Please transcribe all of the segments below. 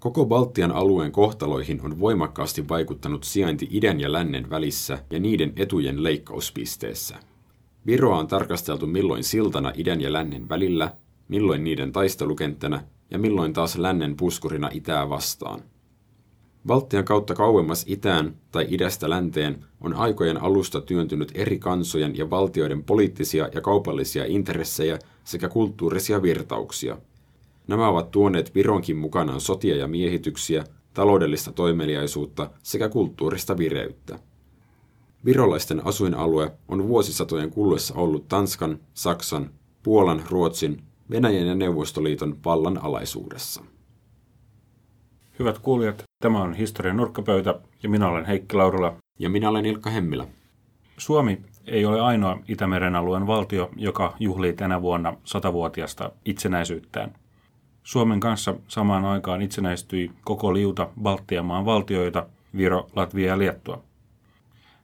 Koko Baltian alueen kohtaloihin on voimakkaasti vaikuttanut sijainti idän ja lännen välissä ja niiden etujen leikkauspisteessä. Viroa on tarkasteltu milloin siltana idän ja lännen välillä, milloin niiden taistelukenttänä ja milloin taas lännen puskurina itää vastaan. Baltian kautta kauemmas itään tai idästä länteen on aikojen alusta työntynyt eri kansojen ja valtioiden poliittisia ja kaupallisia intressejä sekä kulttuurisia virtauksia. Nämä ovat tuoneet Vironkin mukanaan sotia ja miehityksiä, taloudellista toimeliaisuutta sekä kulttuurista vireyttä. Virolaisten asuinalue on vuosisatojen kuluessa ollut Tanskan, Saksan, Puolan, Ruotsin, Venäjän ja Neuvostoliiton vallan alaisuudessa. Hyvät kuulijat, tämä on Historian nurkkapöytä ja minä olen Heikki Laurila. Ja minä olen Ilkka Hemmilä. Suomi ei ole ainoa Itämeren alueen valtio, joka juhlii tänä vuonna satavuotiasta itsenäisyyttään. Suomen kanssa samaan aikaan itsenäistyi koko liuta Baltian maan valtioita, Viro, Latvia ja Liettua.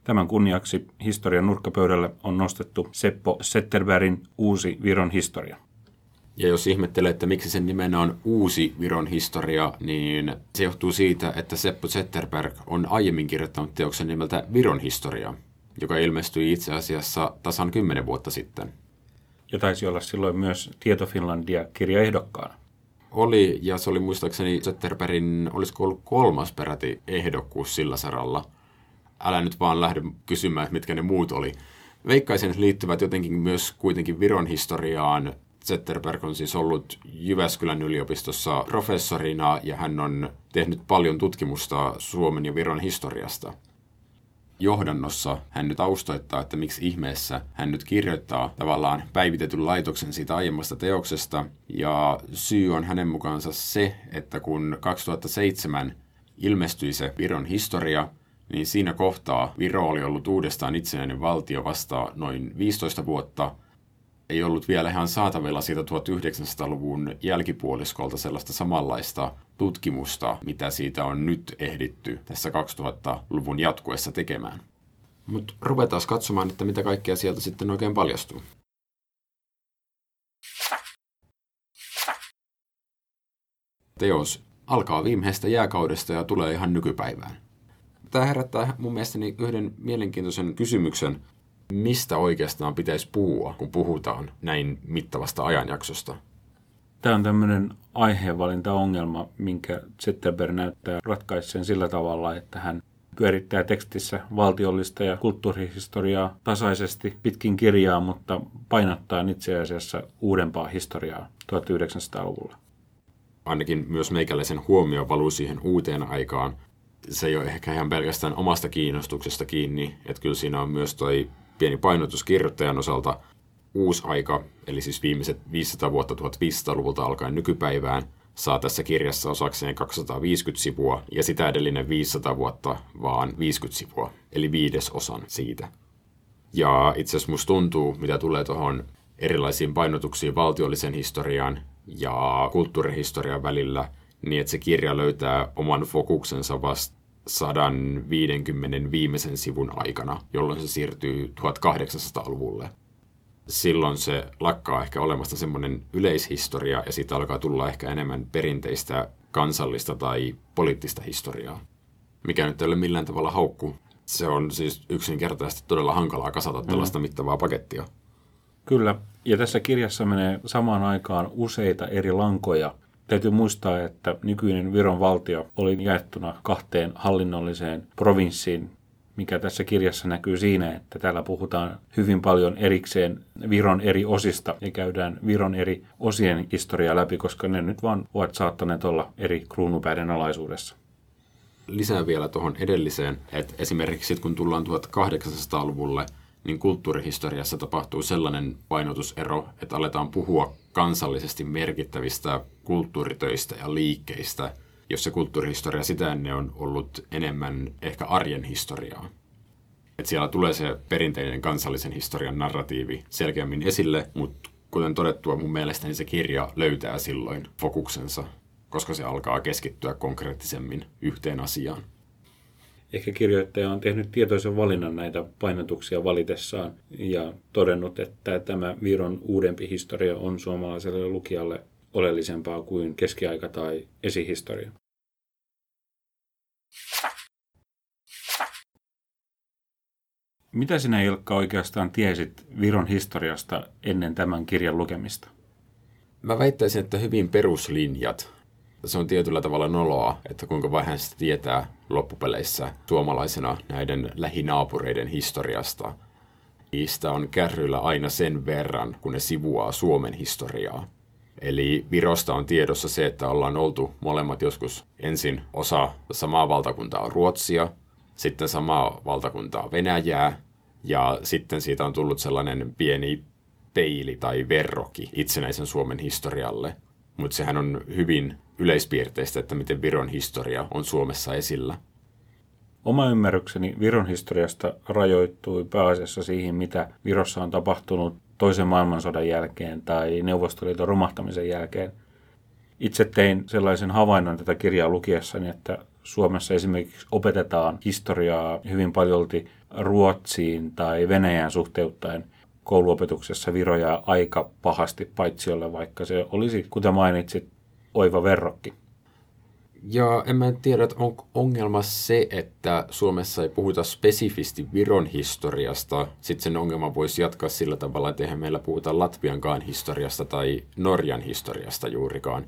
Tämän kunniaksi historian nurkkapöydälle on nostettu Seppo Setterbergin uusi Viron historia. Ja jos ihmettelee, että miksi sen nimenä on uusi Viron historia, niin se johtuu siitä, että Seppo Zetterberg on aiemmin kirjoittanut teoksen nimeltä Viron historia, joka ilmestyi itse asiassa tasan kymmenen vuotta sitten. Ja taisi olla silloin myös Tieto Finlandia kirjaehdokkaana. Oli, ja se oli muistaakseni Zetterbergin, olisiko ollut kolmas peräti ehdokkuus sillä saralla. Älä nyt vaan lähde kysymään, mitkä ne muut oli. Veikkaisin, liittyvät jotenkin myös kuitenkin Viron historiaan Zetterberg on siis ollut Jyväskylän yliopistossa professorina ja hän on tehnyt paljon tutkimusta Suomen ja Viron historiasta. Johdannossa hän nyt taustoittaa, että miksi ihmeessä hän nyt kirjoittaa tavallaan päivitetyn laitoksen siitä aiemmasta teoksesta. Ja syy on hänen mukaansa se, että kun 2007 ilmestyi se Viron historia, niin siinä kohtaa Viro oli ollut uudestaan itsenäinen valtio vasta noin 15 vuotta – ei ollut vielä ihan saatavilla siitä 1900-luvun jälkipuoliskolta sellaista samanlaista tutkimusta, mitä siitä on nyt ehditty tässä 2000-luvun jatkuessa tekemään. Mutta ruvetaan katsomaan, että mitä kaikkea sieltä sitten oikein paljastuu. Teos alkaa viimeisestä jääkaudesta ja tulee ihan nykypäivään. Tämä herättää mun mielestäni yhden mielenkiintoisen kysymyksen mistä oikeastaan pitäisi puhua, kun puhutaan näin mittavasta ajanjaksosta? Tämä on tämmöinen aiheenvalintaongelma, minkä Zetterberg näyttää ratkaisseen sillä tavalla, että hän pyörittää tekstissä valtiollista ja kulttuurihistoriaa tasaisesti pitkin kirjaa, mutta painottaa itse asiassa uudempaa historiaa 1900-luvulla. Ainakin myös meikäläisen huomio valuu siihen uuteen aikaan. Se ei ole ehkä ihan pelkästään omasta kiinnostuksesta kiinni, että kyllä siinä on myös toi pieni painotus kirjoittajan osalta uusi aika, eli siis viimeiset 500 vuotta 1500-luvulta alkaen nykypäivään, saa tässä kirjassa osakseen 250 sivua ja sitä edellinen 500 vuotta vaan 50 sivua, eli viidesosan siitä. Ja itse asiassa musta tuntuu, mitä tulee tuohon erilaisiin painotuksiin valtiollisen historian ja kulttuurihistorian välillä, niin että se kirja löytää oman fokuksensa vasta 150 viimeisen sivun aikana, jolloin se siirtyy 1800-luvulle. Silloin se lakkaa ehkä olemasta semmoinen yleishistoria ja siitä alkaa tulla ehkä enemmän perinteistä kansallista tai poliittista historiaa. Mikä nyt ei ole millään tavalla haukku. Se on siis yksinkertaisesti todella hankalaa kasata mm. tällaista mm. mittavaa pakettia. Kyllä, ja tässä kirjassa menee samaan aikaan useita eri lankoja – Täytyy muistaa, että nykyinen Viron valtio oli jaettuna kahteen hallinnolliseen provinssiin, mikä tässä kirjassa näkyy siinä, että täällä puhutaan hyvin paljon erikseen Viron eri osista ja käydään Viron eri osien historiaa läpi, koska ne nyt vaan ovat saattaneet olla eri kruunupäiden alaisuudessa. Lisää vielä tuohon edelliseen, että esimerkiksi kun tullaan 1800-luvulle, niin kulttuurihistoriassa tapahtuu sellainen painotusero, että aletaan puhua kansallisesti merkittävistä kulttuuritöistä ja liikkeistä, jossa kulttuurihistoria sitä ennen on ollut enemmän ehkä arjen historiaa. Et siellä tulee se perinteinen kansallisen historian narratiivi selkeämmin esille, mutta kuten todettua, mun mielestäni se kirja löytää silloin fokuksensa, koska se alkaa keskittyä konkreettisemmin yhteen asiaan. Ehkä kirjoittaja on tehnyt tietoisen valinnan näitä painotuksia valitessaan ja todennut, että tämä Viron uudempi historia on suomalaiselle lukijalle oleellisempaa kuin keskiaika tai esihistoria. Mitä sinä Ilkka oikeastaan tiesit Viron historiasta ennen tämän kirjan lukemista? Mä väittäisin, että hyvin peruslinjat. Se on tietyllä tavalla noloa, että kuinka vähän sitä tietää loppupeleissä suomalaisena näiden lähinaapureiden historiasta. Niistä on kärryillä aina sen verran, kun ne sivuaa Suomen historiaa. Eli Virosta on tiedossa se, että ollaan oltu molemmat joskus ensin osa samaa valtakuntaa Ruotsia, sitten samaa valtakuntaa Venäjää, ja sitten siitä on tullut sellainen pieni peili tai verroki itsenäisen Suomen historialle. Mutta sehän on hyvin yleispiirteistä, että miten Viron historia on Suomessa esillä. Oma ymmärrykseni Viron historiasta rajoittui pääasiassa siihen, mitä Virossa on tapahtunut toisen maailmansodan jälkeen tai Neuvostoliiton romahtamisen jälkeen. Itse tein sellaisen havainnon tätä kirjaa lukiessani, että Suomessa esimerkiksi opetetaan historiaa hyvin paljolti Ruotsiin tai Venäjään suhteuttaen kouluopetuksessa viroja aika pahasti paitsiolle, vaikka se olisi, kuten mainitsit, oiva verrokki. Ja en mä tiedä, että onko ongelma se, että Suomessa ei puhuta spesifisti Viron historiasta. Sitten sen ongelma voisi jatkaa sillä tavalla, että eihän meillä puhuta Latviankaan historiasta tai Norjan historiasta juurikaan.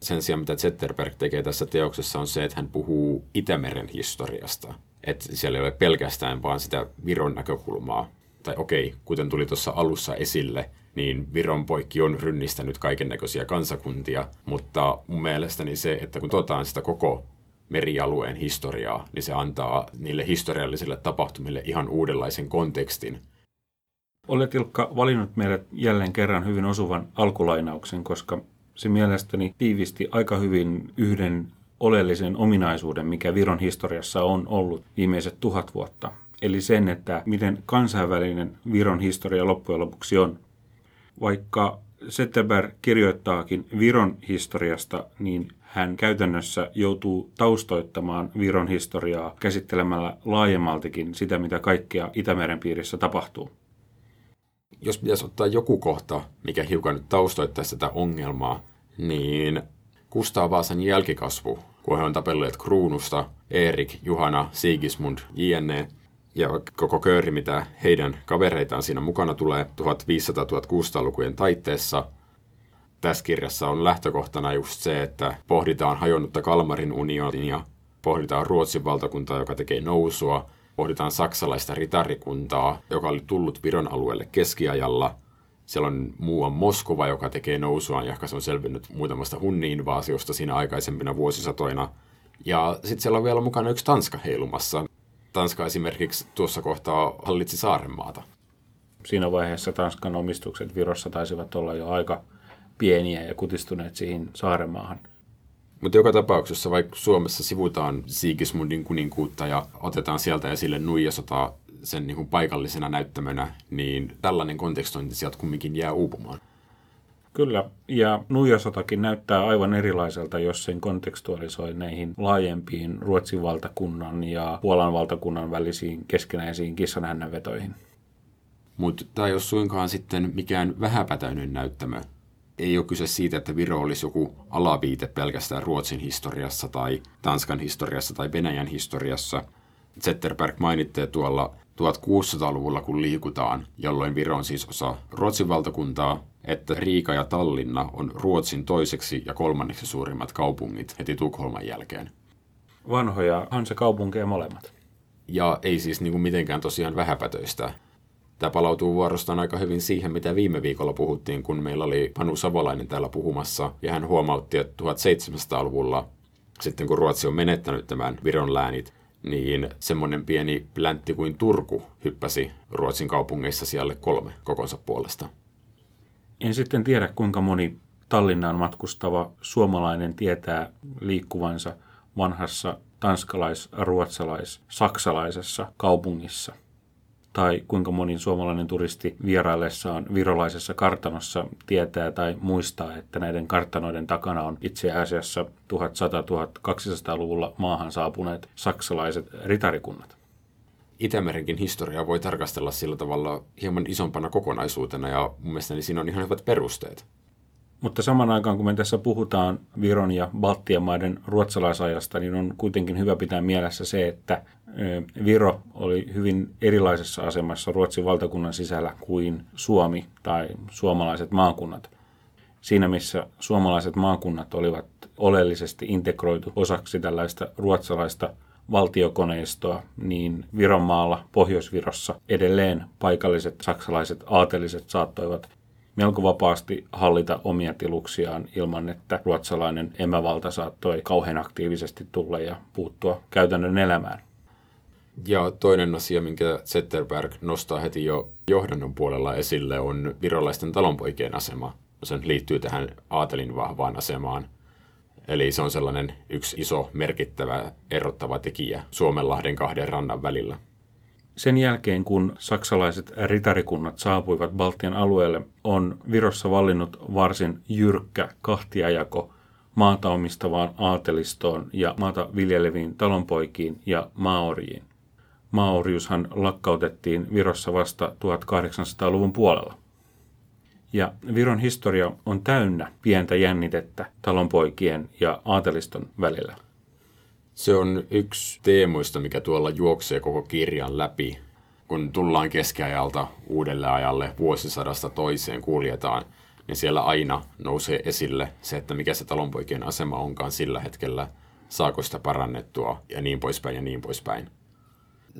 Sen sijaan, mitä Zetterberg tekee tässä teoksessa, on se, että hän puhuu Itämeren historiasta. Että siellä ei ole pelkästään vaan sitä Viron näkökulmaa. Tai okei, kuten tuli tuossa alussa esille, niin Viron poikki on rynnistänyt kaiken näköisiä kansakuntia, mutta mun mielestäni se, että kun tuotaan sitä koko merialueen historiaa, niin se antaa niille historiallisille tapahtumille ihan uudenlaisen kontekstin. Olet Ilkka valinnut meille jälleen kerran hyvin osuvan alkulainauksen, koska se mielestäni tiivisti aika hyvin yhden oleellisen ominaisuuden, mikä Viron historiassa on ollut viimeiset tuhat vuotta. Eli sen, että miten kansainvälinen Viron historia loppujen lopuksi on. Vaikka Zetterberg kirjoittaakin Viron historiasta, niin hän käytännössä joutuu taustoittamaan Viron historiaa käsittelemällä laajemmaltikin sitä, mitä kaikkea Itämeren piirissä tapahtuu. Jos pitäisi ottaa joku kohta, mikä hiukan nyt taustoittaisi tätä ongelmaa, niin Kustaa Vaasan jälkikasvu, kun he on tapelleet kruunusta, Erik, Juhana, Sigismund, jne. Ja koko kööri, mitä heidän kavereitaan siinä mukana tulee 1500-1600-lukujen taitteessa. Tässä kirjassa on lähtökohtana just se, että pohditaan hajonnutta Kalmarin unionia, pohditaan Ruotsin valtakuntaa, joka tekee nousua, pohditaan saksalaista ritarikuntaa, joka oli tullut Viron alueelle keskiajalla – siellä on muuan Moskova, joka tekee nousuaan, ja se on selvinnyt muutamasta hunni-invaasiosta siinä aikaisempina vuosisatoina. Ja sitten siellä on vielä mukana yksi Tanska heilumassa. Tanska esimerkiksi tuossa kohtaa hallitsi Saarenmaata. Siinä vaiheessa Tanskan omistukset Virossa taisivat olla jo aika pieniä ja kutistuneet siihen Saarenmaahan. Mutta joka tapauksessa, vaikka Suomessa sivutaan Sigismundin kuninkuutta ja otetaan sieltä esille nuijasota sen niin kuin paikallisena näyttämönä, niin tällainen kontekstointi sieltä kumminkin jää uupumaan. Kyllä, ja Nuijasotakin näyttää aivan erilaiselta, jos sen kontekstualisoi näihin laajempiin Ruotsin valtakunnan ja Puolan valtakunnan välisiin keskenäisiin kissanhännänvetoihin. Mutta tämä ei ole suinkaan sitten mikään vähäpätöinen näyttämö. Ei ole kyse siitä, että Viro olisi joku alaviite pelkästään Ruotsin historiassa tai Tanskan historiassa tai Venäjän historiassa. Zetterberg mainitte tuolla 1600-luvulla, kun liikutaan, jolloin Viro on siis osa Ruotsin valtakuntaa, että Riika ja Tallinna on Ruotsin toiseksi ja kolmanneksi suurimmat kaupungit heti Tukholman jälkeen. Vanhoja Hansa-kaupunkeja molemmat. Ja ei siis niin kuin mitenkään tosiaan vähäpätöistä. Tämä palautuu vuorostaan aika hyvin siihen, mitä viime viikolla puhuttiin, kun meillä oli Panu Savolainen täällä puhumassa, ja hän huomautti, että 1700-luvulla, sitten kun Ruotsi on menettänyt tämän Viron läänit, niin semmoinen pieni pläntti kuin Turku hyppäsi Ruotsin kaupungeissa siellä kolme kokonsa puolesta. En sitten tiedä, kuinka moni Tallinnaan matkustava suomalainen tietää liikkuvansa vanhassa tanskalais-, ruotsalais-, saksalaisessa kaupungissa – tai kuinka moni suomalainen turisti vieraillessaan virolaisessa kartanossa tietää tai muistaa, että näiden kartanoiden takana on itse asiassa 1100-1200-luvulla maahan saapuneet saksalaiset ritarikunnat. Itämerenkin historiaa voi tarkastella sillä tavalla hieman isompana kokonaisuutena ja mun mielestäni siinä on ihan hyvät perusteet. Mutta saman aikaan, kun me tässä puhutaan Viron ja Baltian maiden ruotsalaisajasta, niin on kuitenkin hyvä pitää mielessä se, että Viro oli hyvin erilaisessa asemassa Ruotsin valtakunnan sisällä kuin Suomi tai suomalaiset maakunnat. Siinä missä suomalaiset maakunnat olivat oleellisesti integroitu osaksi tällaista ruotsalaista valtiokoneistoa, niin Vironmaalla, Pohjois-Virossa edelleen paikalliset saksalaiset aateliset saattoivat melko vapaasti hallita omia tiluksiaan ilman, että ruotsalainen emävalta saattoi kauhean aktiivisesti tulla ja puuttua käytännön elämään. Ja toinen asia, minkä Zetterberg nostaa heti jo johdannon puolella esille, on virolaisten talonpoikien asema. Se liittyy tähän aatelin vahvaan asemaan. Eli se on sellainen yksi iso merkittävä erottava tekijä Suomenlahden kahden rannan välillä. Sen jälkeen, kun saksalaiset ritarikunnat saapuivat Baltian alueelle, on Virossa vallinnut varsin jyrkkä kahtiajako maata omistavaan aatelistoon ja maata viljeleviin talonpoikiin ja maoriin. Maoriushan lakkautettiin Virossa vasta 1800-luvun puolella. Ja Viron historia on täynnä pientä jännitettä talonpoikien ja aateliston välillä. Se on yksi teemoista, mikä tuolla juoksee koko kirjan läpi. Kun tullaan keskiajalta uudelle ajalle vuosisadasta toiseen kuljetaan, niin siellä aina nousee esille se, että mikä se talonpoikien asema onkaan sillä hetkellä, saako sitä parannettua ja niin poispäin ja niin poispäin.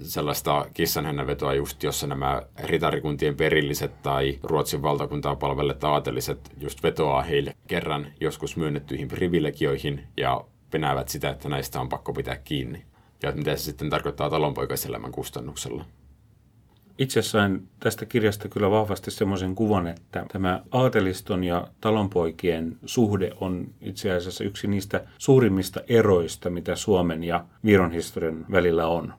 Sellaista kissanhännänvetoa just, jossa nämä ritarikuntien perilliset tai Ruotsin valtakuntaa palvelleet aateliset just vetoaa heille kerran joskus myönnettyihin privilegioihin ja penäävät sitä, että näistä on pakko pitää kiinni. Ja mitä se sitten tarkoittaa talonpoikaiselämän kustannuksella. Itse sain tästä kirjasta kyllä vahvasti semmoisen kuvan, että tämä aateliston ja talonpoikien suhde on itse asiassa yksi niistä suurimmista eroista, mitä Suomen ja Viron historian välillä on.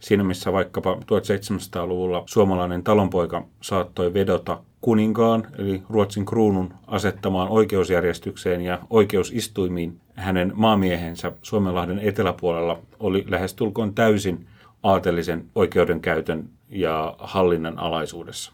Siinä missä vaikkapa 1700-luvulla suomalainen talonpoika saattoi vedota kuninkaan, eli Ruotsin kruunun asettamaan oikeusjärjestykseen ja oikeusistuimiin hänen maamiehensä Suomenlahden eteläpuolella oli lähestulkoon täysin aatelisen oikeudenkäytön ja hallinnan alaisuudessa.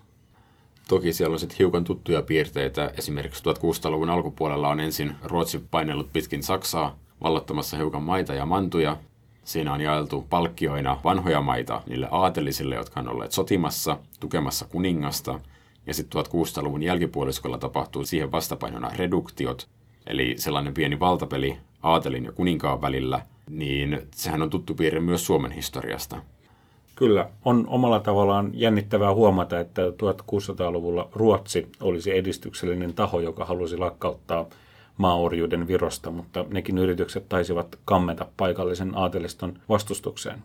Toki siellä on sitten hiukan tuttuja piirteitä. Esimerkiksi 1600-luvun alkupuolella on ensin Ruotsi painellut pitkin Saksaa vallottamassa hiukan maita ja mantuja. Siinä on jaeltu palkkioina vanhoja maita niille aatelisille, jotka on olleet sotimassa, tukemassa kuningasta. Ja sitten 1600-luvun jälkipuoliskolla tapahtuu siihen vastapainona reduktiot, eli sellainen pieni valtapeli aatelin ja kuninkaan välillä, niin sehän on tuttu piirre myös Suomen historiasta. Kyllä, on omalla tavallaan jännittävää huomata, että 1600-luvulla Ruotsi olisi edistyksellinen taho, joka halusi lakkauttaa maaorjuuden Virosta, mutta nekin yritykset taisivat kammeta paikallisen aateliston vastustukseen.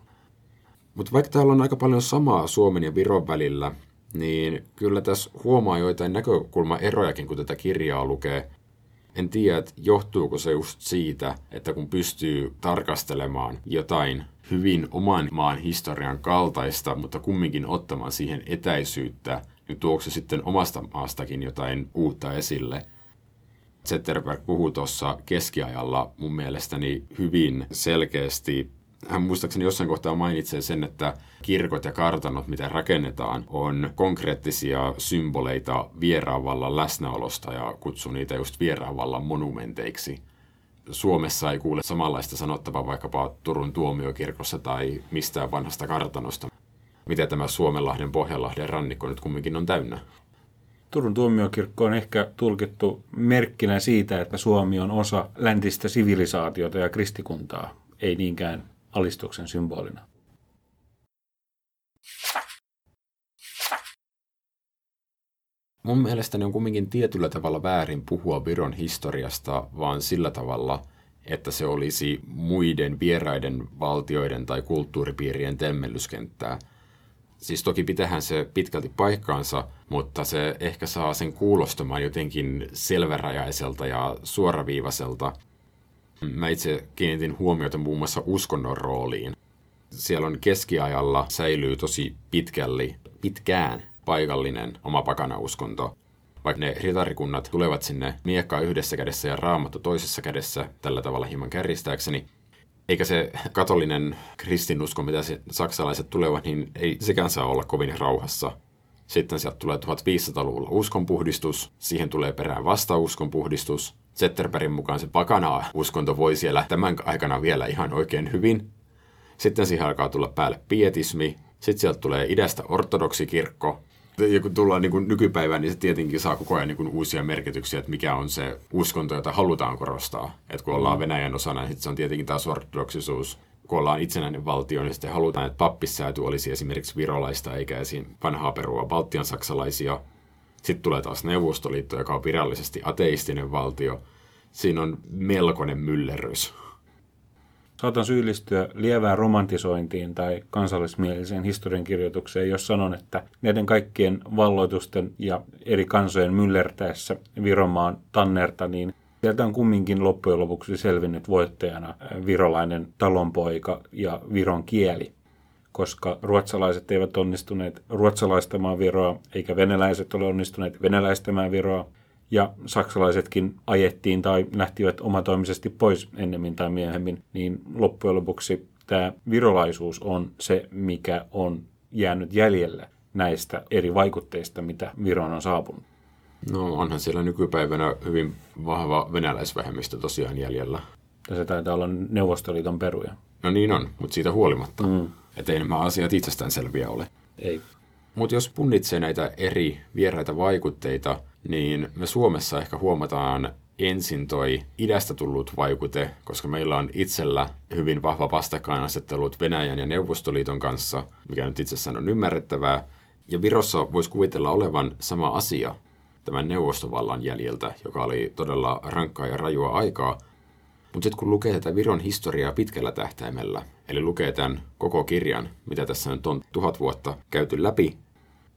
Mutta vaikka täällä on aika paljon samaa Suomen ja Viron välillä, niin kyllä tässä huomaa joitain näkökulmaerojakin, kun tätä kirjaa lukee. En tiedä, että johtuuko se just siitä, että kun pystyy tarkastelemaan jotain hyvin oman maan historian kaltaista, mutta kumminkin ottamaan siihen etäisyyttä, niin tuoko se sitten omasta maastakin jotain uutta esille. Zetterberg puhuu tuossa keskiajalla mun mielestäni hyvin selkeästi hän muistaakseni jossain kohtaa mainitsee sen, että kirkot ja kartanot, mitä rakennetaan, on konkreettisia symboleita vieraanvallan läsnäolosta ja kutsuu niitä just vieraanvallan monumenteiksi. Suomessa ei kuule samanlaista sanottavaa vaikkapa Turun tuomiokirkossa tai mistään vanhasta kartanosta. Mitä tämä Suomenlahden Pohjanlahden rannikko nyt kumminkin on täynnä? Turun tuomiokirkko on ehkä tulkittu merkkinä siitä, että Suomi on osa läntistä sivilisaatiota ja kristikuntaa, ei niinkään alistuksen symbolina. Mun mielestäni on kumminkin tietyllä tavalla väärin puhua Viron historiasta, vaan sillä tavalla, että se olisi muiden vieraiden valtioiden tai kulttuuripiirien temmellyskenttää. Siis toki pitähän se pitkälti paikkaansa, mutta se ehkä saa sen kuulostamaan jotenkin selvärajaiselta ja suoraviivaiselta, Mä itse kiinnitin huomiota muun muassa uskonnon rooliin. Siellä on keskiajalla säilyy tosi pitkälli, pitkään paikallinen oma pakanauskonto. Vaikka ne ritarikunnat tulevat sinne miekkaa yhdessä kädessä ja raamattu toisessa kädessä, tällä tavalla hieman kärjistääkseni, eikä se katolinen kristinusko, mitä se saksalaiset tulevat, niin ei sekään saa olla kovin rauhassa. Sitten sieltä tulee 1500-luvulla uskonpuhdistus, siihen tulee perään vasta uskonpuhdistus. Zetterbergin mukaan se pakana uskonto voi siellä tämän aikana vielä ihan oikein hyvin. Sitten siihen alkaa tulla päälle pietismi, sitten sieltä tulee idästä ortodoksikirkko, ja kun tullaan niin kuin nykypäivään, niin se tietenkin saa koko ajan niin kuin uusia merkityksiä, että mikä on se uskonto, jota halutaan korostaa. Että kun ollaan mm. Venäjän osana, niin se on tietenkin taas ortodoksisuus. Kun ollaan itsenäinen valtio, niin sitten halutaan, että pappissääty olisi esimerkiksi virolaista eikä esim. vanhaa perua baltian saksalaisia. Sitten tulee taas Neuvostoliitto, joka on virallisesti ateistinen valtio. Siinä on melkoinen myllerrys. Saatan syyllistyä lievään romantisointiin tai kansallismieliseen historiankirjoitukseen, jos sanon, että näiden kaikkien valloitusten ja eri kansojen myllertäessä Viromaan tannerta, niin sieltä on kumminkin loppujen lopuksi selvinnyt voittajana virolainen talonpoika ja viron kieli koska ruotsalaiset eivät onnistuneet ruotsalaistamaan Viroa, eikä venäläiset ole onnistuneet venäläistämään Viroa ja saksalaisetkin ajettiin tai lähtivät omatoimisesti pois ennemmin tai myöhemmin, niin loppujen lopuksi tämä virolaisuus on se, mikä on jäänyt jäljelle näistä eri vaikutteista, mitä Viroon on saapunut. No onhan siellä nykypäivänä hyvin vahva venäläisvähemmistö tosiaan jäljellä. Ja se taitaa olla Neuvostoliiton peruja. No niin on, mutta siitä huolimatta. Mm. Että ei nämä asiat itsestäänselviä ole. Ei. Mutta jos punnitsee näitä eri vieraita vaikutteita, niin me Suomessa ehkä huomataan ensin toi idästä tullut vaikute, koska meillä on itsellä hyvin vahva vastakkainasettelut Venäjän ja Neuvostoliiton kanssa, mikä nyt itsessään on ymmärrettävää. Ja Virossa voisi kuvitella olevan sama asia tämän neuvostovallan jäljiltä, joka oli todella rankkaa ja rajua aikaa. Mutta sitten kun lukee tätä Viron historiaa pitkällä tähtäimellä, eli lukee tämän koko kirjan, mitä tässä nyt on tuhat vuotta käyty läpi,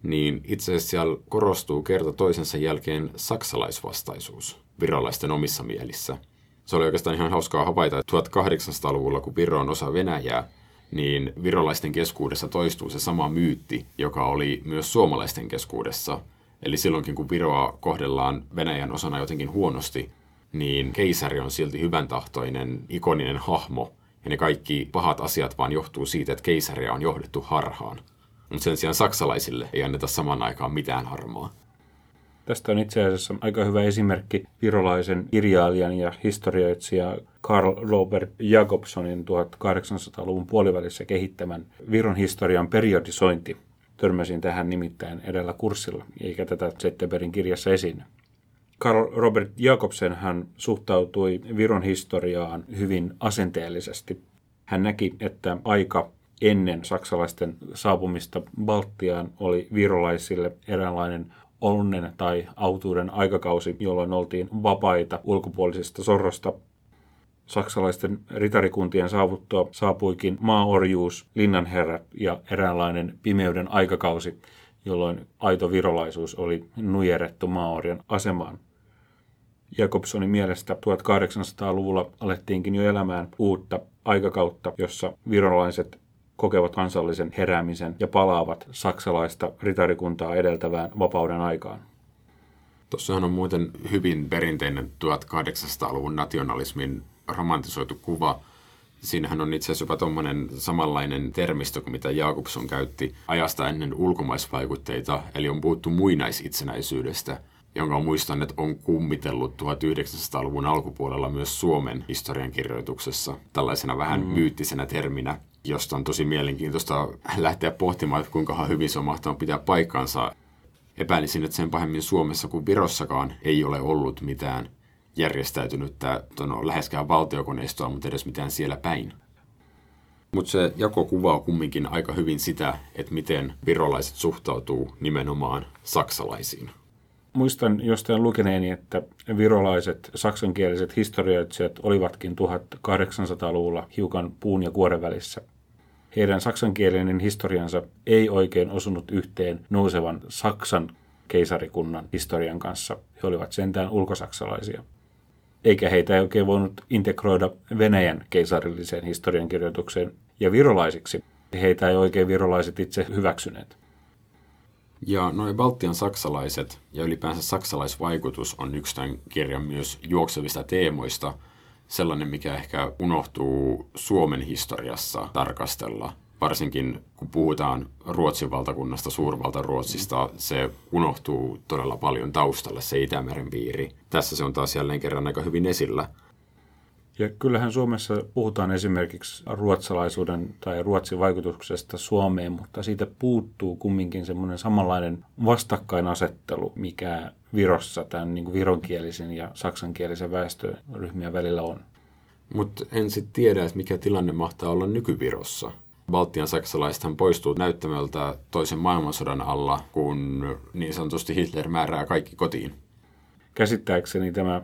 niin itse asiassa siellä korostuu kerta toisensa jälkeen saksalaisvastaisuus virolaisten omissa mielissä. Se oli oikeastaan ihan hauskaa havaita, että 1800-luvulla, kun Viro on osa Venäjää, niin virolaisten keskuudessa toistuu se sama myytti, joka oli myös suomalaisten keskuudessa. Eli silloinkin, kun Viroa kohdellaan Venäjän osana jotenkin huonosti, niin keisari on silti hyvän tahtoinen, ikoninen hahmo, ja ne kaikki pahat asiat vaan johtuu siitä, että keisaria on johdettu harhaan mutta sen sijaan saksalaisille ei anneta saman aikaan mitään harmaa. Tästä on itse asiassa aika hyvä esimerkki virolaisen kirjailijan ja historioitsija Karl Robert Jakobsonin 1800-luvun puolivälissä kehittämän Viron historian periodisointi. Törmäsin tähän nimittäin edellä kurssilla, eikä tätä Zetterbergin kirjassa esiin. Karl Robert Jakobsen hän suhtautui Viron historiaan hyvin asenteellisesti. Hän näki, että aika ennen saksalaisten saapumista Baltiaan oli virolaisille eräänlainen onnen tai autuuden aikakausi, jolloin oltiin vapaita ulkopuolisesta sorrosta. Saksalaisten ritarikuntien saavuttua saapuikin maaorjuus, linnanherrat ja eräänlainen pimeyden aikakausi, jolloin aito virolaisuus oli nujerettu maaorjan asemaan. Jakobsonin mielestä 1800-luvulla alettiinkin jo elämään uutta aikakautta, jossa virolaiset kokevat kansallisen heräämisen ja palaavat saksalaista ritarikuntaa edeltävään vapauden aikaan. Tuossahan on muuten hyvin perinteinen 1800-luvun nationalismin romantisoitu kuva. Siinähän on itse asiassa jopa tuommoinen samanlainen termistö kuin mitä Jakobson käytti ajasta ennen ulkomaisvaikutteita, eli on puhuttu muinaisitsenäisyydestä, jonka muistan, että on kummitellut 1900-luvun alkupuolella myös Suomen historiankirjoituksessa tällaisena vähän mm. myyttisenä terminä josta on tosi mielenkiintoista lähteä pohtimaan, että kuinka hyvin se on mahtanut pitää paikkansa. Epäilisin, että sen pahemmin Suomessa kuin Virossakaan ei ole ollut mitään järjestäytynyttä no, läheskään valtiokoneistoa, mutta edes mitään siellä päin. Mutta se jako kuvaa kumminkin aika hyvin sitä, että miten virolaiset suhtautuu nimenomaan saksalaisiin. Muistan jostain lukeneeni, että virolaiset saksankieliset historioitsijat olivatkin 1800-luvulla hiukan puun ja kuoren välissä. Heidän saksankielinen historiansa ei oikein osunut yhteen nousevan Saksan keisarikunnan historian kanssa. He olivat sentään ulkosaksalaisia. Eikä heitä ei oikein voinut integroida Venäjän keisarilliseen historiankirjoitukseen ja virolaisiksi. Heitä ei oikein virolaiset itse hyväksyneet. Ja noin Baltian saksalaiset ja ylipäänsä saksalaisvaikutus on yksi tämän kirjan myös juoksevista teemoista, sellainen mikä ehkä unohtuu Suomen historiassa tarkastella. varsinkin kun puhutaan Ruotsin valtakunnasta, suurvalta Ruotsista, se unohtuu todella paljon taustalle, se Itämeren piiri. Tässä se on taas jälleen kerran aika hyvin esillä. Ja kyllähän Suomessa puhutaan esimerkiksi ruotsalaisuuden tai ruotsin vaikutuksesta Suomeen, mutta siitä puuttuu kumminkin semmoinen samanlainen vastakkainasettelu, mikä Virossa tämän niin kuin vironkielisen ja saksankielisen väestöryhmien välillä on. Mutta en sitten tiedä, että mikä tilanne mahtaa olla nykyvirossa. Baltian saksalaisethan poistuu näyttämöltä toisen maailmansodan alla, kun niin sanotusti Hitler määrää kaikki kotiin. Käsittääkseni tämä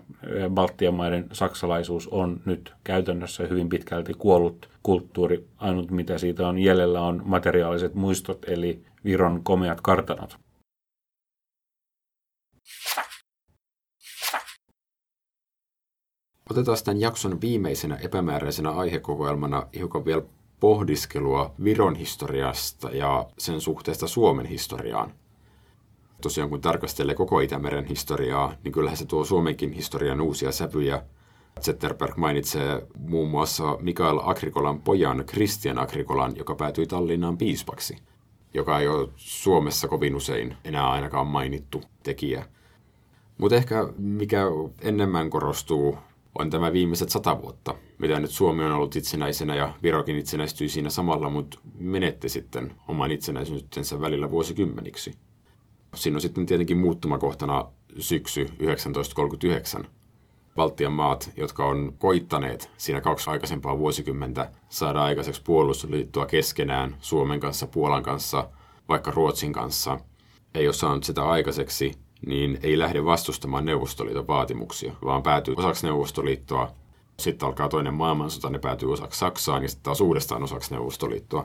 Baltian maiden saksalaisuus on nyt käytännössä hyvin pitkälti kuollut kulttuuri. Ainut mitä siitä on jäljellä on materiaaliset muistot, eli Viron komeat kartanot. Otetaan tämän jakson viimeisenä epämääräisenä aihekokoelmana hiukan vielä pohdiskelua Viron historiasta ja sen suhteesta Suomen historiaan. Tosiaan kun tarkastelee koko Itämeren historiaa, niin kyllähän se tuo Suomenkin historian uusia sävyjä. Zetterberg mainitsee muun muassa Mikael Agrikolan pojan Christian Agrikolan, joka päätyi Tallinnaan piispaksi, joka ei ole Suomessa kovin usein enää ainakaan mainittu tekijä. Mutta ehkä mikä enemmän korostuu on tämä viimeiset sata vuotta, mitä nyt Suomi on ollut itsenäisenä ja Virokin itsenäistyi siinä samalla, mutta menetti sitten oman itsenäisyytensä välillä vuosikymmeniksi. Siinä on sitten tietenkin muuttumakohtana syksy 1939. Baltian maat, jotka on koittaneet siinä kaksi aikaisempaa vuosikymmentä saada aikaiseksi puolustusliittoa keskenään Suomen kanssa, Puolan kanssa, vaikka Ruotsin kanssa, ei ole saanut sitä aikaiseksi, niin ei lähde vastustamaan Neuvostoliiton vaatimuksia, vaan päätyy osaksi Neuvostoliittoa. Sitten alkaa toinen maailmansota, ne päätyy osaksi Saksaan ja sitten taas uudestaan osaksi Neuvostoliittoa.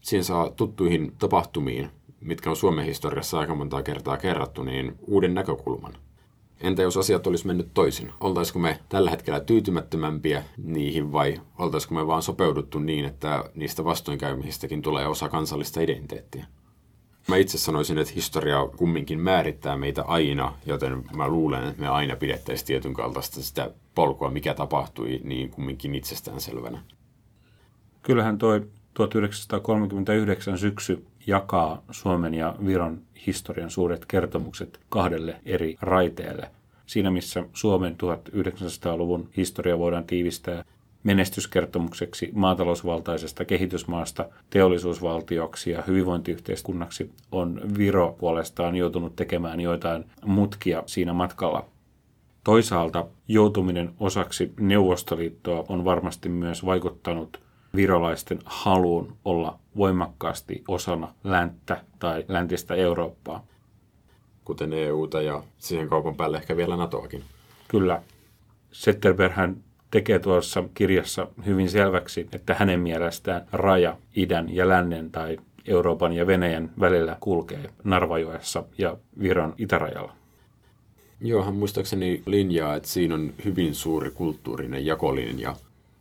Siinä saa tuttuihin tapahtumiin, mitkä on Suomen historiassa aika monta kertaa kerrattu, niin uuden näkökulman. Entä jos asiat olisi mennyt toisin? Oltaisiko me tällä hetkellä tyytymättömämpiä niihin vai oltaisiko me vaan sopeuduttu niin, että niistä vastoinkäymisistäkin tulee osa kansallista identiteettiä? Mä itse sanoisin, että historia kumminkin määrittää meitä aina, joten mä luulen, että me aina pidettäisiin tietyn kaltaista sitä polkua, mikä tapahtui, niin kumminkin itsestäänselvänä. Kyllähän toi 1939 syksy jakaa Suomen ja Viron historian suuret kertomukset kahdelle eri raiteelle. Siinä missä Suomen 1900-luvun historia voidaan tiivistää menestyskertomukseksi maatalousvaltaisesta kehitysmaasta teollisuusvaltioksi ja hyvinvointiyhteiskunnaksi on Viro puolestaan joutunut tekemään joitain mutkia siinä matkalla. Toisaalta joutuminen osaksi Neuvostoliittoa on varmasti myös vaikuttanut virolaisten haluun olla voimakkaasti osana länttä tai läntistä Eurooppaa. Kuten EUta ja siihen kaupan päälle ehkä vielä NATOakin. Kyllä. Zetterberghän tekee tuossa kirjassa hyvin selväksi, että hänen mielestään raja idän ja lännen tai Euroopan ja Venäjän välillä kulkee Narvajoessa ja Viron itärajalla. Joo, hän muistaakseni linjaa, että siinä on hyvin suuri kulttuurinen jakolinja.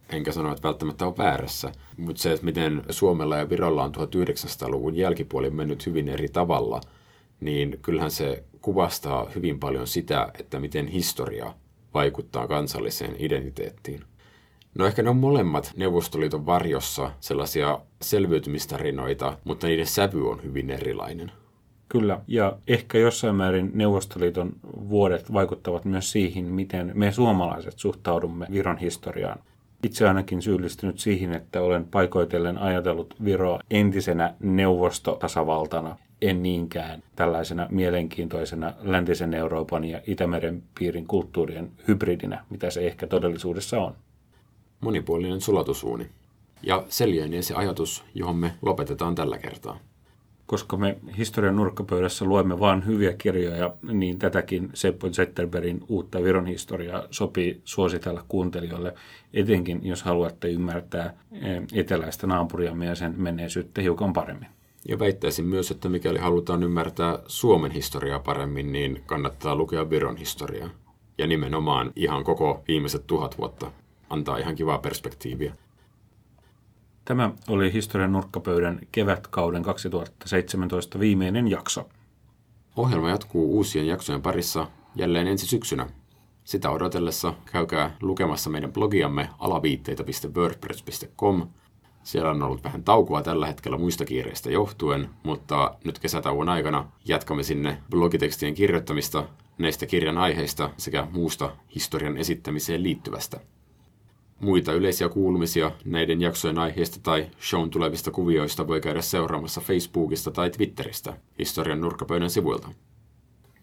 Enkä sano, että välttämättä on väärässä, mutta se, että miten Suomella ja Virolla on 1900-luvun jälkipuoli mennyt hyvin eri tavalla, niin kyllähän se kuvastaa hyvin paljon sitä, että miten historia vaikuttaa kansalliseen identiteettiin. No ehkä ne on molemmat Neuvostoliiton varjossa sellaisia selviytymistarinoita, mutta niiden sävy on hyvin erilainen. Kyllä, ja ehkä jossain määrin Neuvostoliiton vuodet vaikuttavat myös siihen, miten me suomalaiset suhtaudumme Viron historiaan. Itse ainakin syyllistynyt siihen, että olen paikoitellen ajatellut Viroa entisenä neuvostotasavaltana, en niinkään tällaisena mielenkiintoisena läntisen Euroopan ja Itämeren piirin kulttuurien hybridinä, mitä se ehkä todellisuudessa on. Monipuolinen sulatusuuni. Ja seljöinen se ajatus, johon me lopetetaan tällä kertaa. Koska me historian nurkkapöydässä luemme vain hyviä kirjoja, niin tätäkin Seppo Zetterbergin uutta Viron historiaa sopii suositella kuuntelijoille, etenkin jos haluatte ymmärtää eh, eteläistä naapuriamme ja sen menneisyyttä hiukan paremmin. Ja väittäisin myös, että mikäli halutaan ymmärtää Suomen historiaa paremmin, niin kannattaa lukea Viron historiaa. Ja nimenomaan ihan koko viimeiset tuhat vuotta antaa ihan kivaa perspektiiviä. Tämä oli historian nurkkapöydän kevätkauden 2017 viimeinen jakso. Ohjelma jatkuu uusien jaksojen parissa jälleen ensi syksynä. Sitä odotellessa käykää lukemassa meidän blogiamme alaviitteitä.wordpress.com – Siellä on ollut vähän taukoa tällä hetkellä muista kiireistä johtuen, mutta nyt kesätauon aikana jatkamme sinne blogitekstien kirjoittamista näistä kirjan aiheista sekä muusta historian esittämiseen liittyvästä. Muita yleisiä kuulumisia näiden jaksojen aiheista tai shown tulevista kuvioista voi käydä seuraamassa Facebookista tai Twitteristä historian nurkkapöydän sivuilta.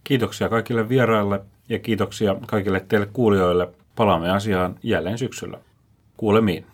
Kiitoksia kaikille vieraille ja kiitoksia kaikille teille kuulijoille. Palaamme asiaan jälleen syksyllä. Kuulemiin.